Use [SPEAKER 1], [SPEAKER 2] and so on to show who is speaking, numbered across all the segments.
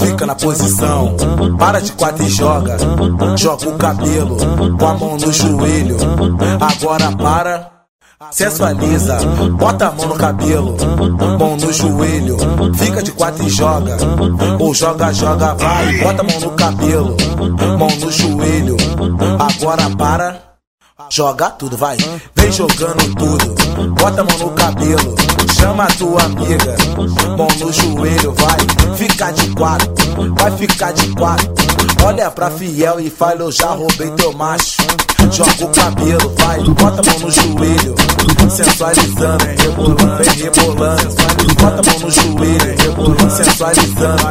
[SPEAKER 1] Fica na posição, para de quatro e joga. Joga o cabelo com a mão no joelho. Agora para. Sensualiza, bota a mão no cabelo, mão no joelho, fica de quatro e joga. Ou joga, joga, vai, bota a mão no cabelo, mão no joelho. Agora para, joga tudo, vai, vem jogando tudo, bota a mão no cabelo, chama a tua amiga, mão no joelho, vai, fica de quatro, vai ficar de quatro. Olha pra fiel e fala, eu já roubei teu macho. Joga o cabelo, vai, bota a mão no joelho, sensualizando, rebolando, vem rebolando. Bota a mão no joelho, rebolando, sensualizando,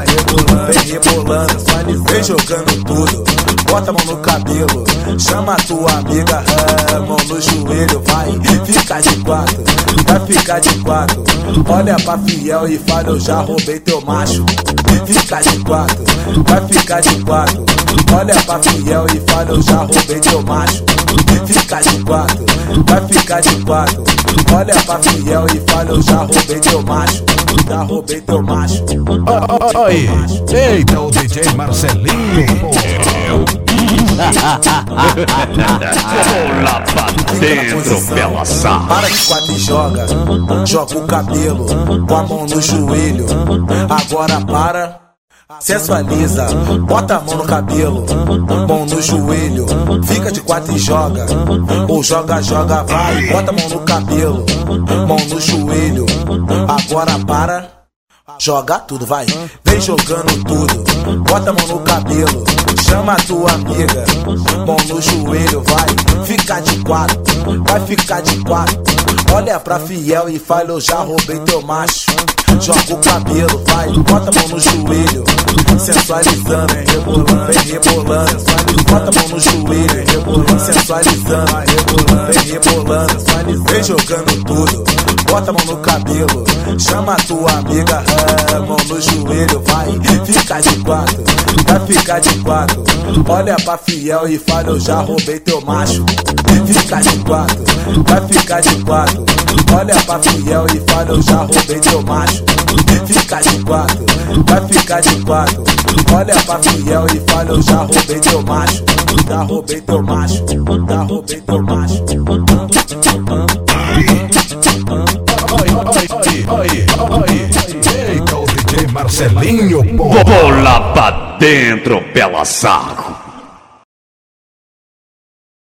[SPEAKER 1] vem rebolando, vem jogando tudo. Bota a mão no cabelo, chama tua amiga, ah, mão no joelho, vai, fica de quatro, vai ficar de quatro. Olha pra fiel e fala, eu já roubei teu macho. Fica de quatro, vai ficar de quatro. Olha pra fiel e fala, eu já roubei teu macho. Fica de quatro, vai ficar de quatro. Olha pra fiel e fala, eu já roubei teu macho. Já roubei teu macho.
[SPEAKER 2] Oi, eita, o DJ Marcelinho.
[SPEAKER 3] Bola pra dentro, bela sarra.
[SPEAKER 1] Para de quatro e joga. Joga o cabelo com a mão no joelho. Agora para. Sensualiza, bota a mão no cabelo, mão no joelho, fica de quatro e joga. Ou joga, joga, vai, bota a mão no cabelo, mão no joelho. Agora para, joga tudo, vai, vem jogando tudo, bota a mão no cabelo, chama a tua amiga, mão no joelho, vai, fica de quatro, vai ficar de quatro. Olha pra fiel e fala, eu já roubei teu macho. Joga o cabelo, vai, bota a mão no joelho, sensualizando, rebolando, vem rebolando. Bota a mão no joelho, rebolando, sensualizando, vem rebolando, vem jogando tudo. Bota a mão no cabelo, chama a tua amiga, ah, mão no joelho, vai, fica de quatro, vai ficar de quatro. Olha pra fiel e fala, eu já roubei teu macho. Fica de quatro, vai ficar de quatro. Olha pra fiel e fala, eu já roubei teu macho. Fica de quatro, vai ficar de quatro. Olha pra fiel e fala, eu já roubei teu macho. Já roubei teu macho, já roubei teu macho.
[SPEAKER 2] Eita, o DJ Marcelinho. pô.
[SPEAKER 3] Bola pra dentro, bela sarra.